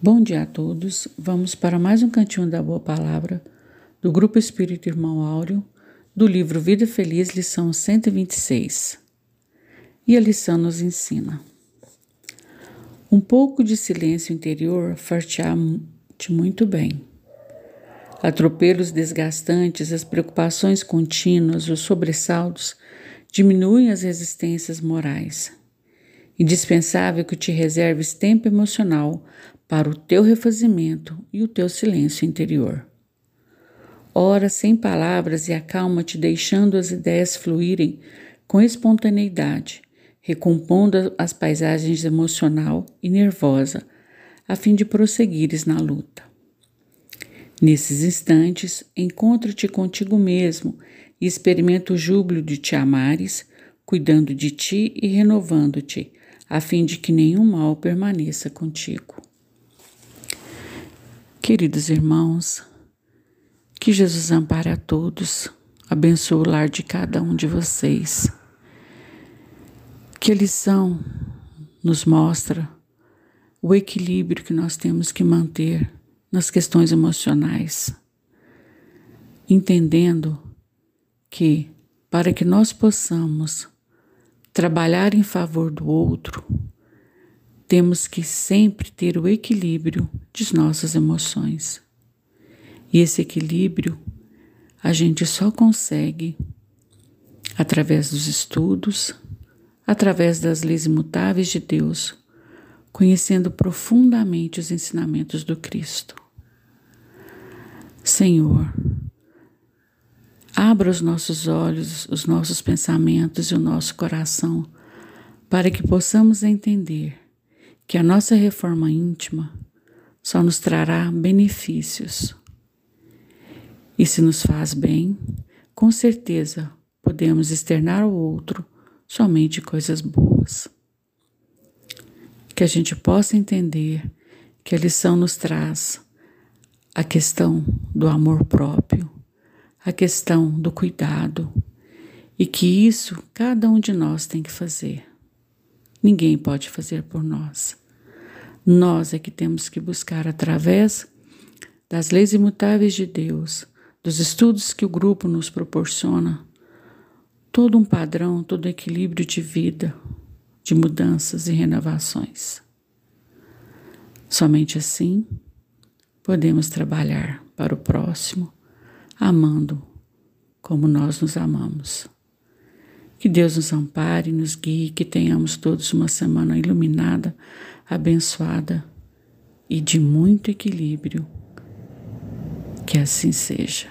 Bom dia a todos. Vamos para mais um cantinho da Boa Palavra do Grupo Espírito Irmão Áureo, do livro Vida Feliz, lição 126. E a lição nos ensina: Um pouco de silêncio interior far-te muito bem. Atropelos desgastantes, as preocupações contínuas, os sobressaltos diminuem as resistências morais. Indispensável que te reserves tempo emocional para o teu refazimento e o teu silêncio interior. Ora sem palavras e acalma-te, deixando as ideias fluírem com espontaneidade, recompondo as paisagens emocional e nervosa, a fim de prosseguires na luta. Nesses instantes, encontra-te contigo mesmo e experimenta o júbilo de te amares, cuidando de ti e renovando-te, a fim de que nenhum mal permaneça contigo. Queridos irmãos, que Jesus ampare a todos, abençoe o lar de cada um de vocês. Que a lição nos mostra o equilíbrio que nós temos que manter nas questões emocionais, entendendo que para que nós possamos trabalhar em favor do outro, temos que sempre ter o equilíbrio de nossas emoções. E esse equilíbrio a gente só consegue através dos estudos, através das leis imutáveis de Deus, conhecendo profundamente os ensinamentos do Cristo. Senhor, abra os nossos olhos, os nossos pensamentos e o nosso coração para que possamos entender que a nossa reforma íntima só nos trará benefícios. E se nos faz bem, com certeza podemos externar ao outro somente coisas boas. Que a gente possa entender que a lição nos traz a questão do amor próprio, a questão do cuidado, e que isso cada um de nós tem que fazer. Ninguém pode fazer por nós. Nós é que temos que buscar através das leis imutáveis de Deus, dos estudos que o grupo nos proporciona, todo um padrão, todo um equilíbrio de vida, de mudanças e renovações. Somente assim podemos trabalhar para o próximo, amando como nós nos amamos. Que Deus nos ampare, nos guie, que tenhamos todos uma semana iluminada, abençoada e de muito equilíbrio. Que assim seja.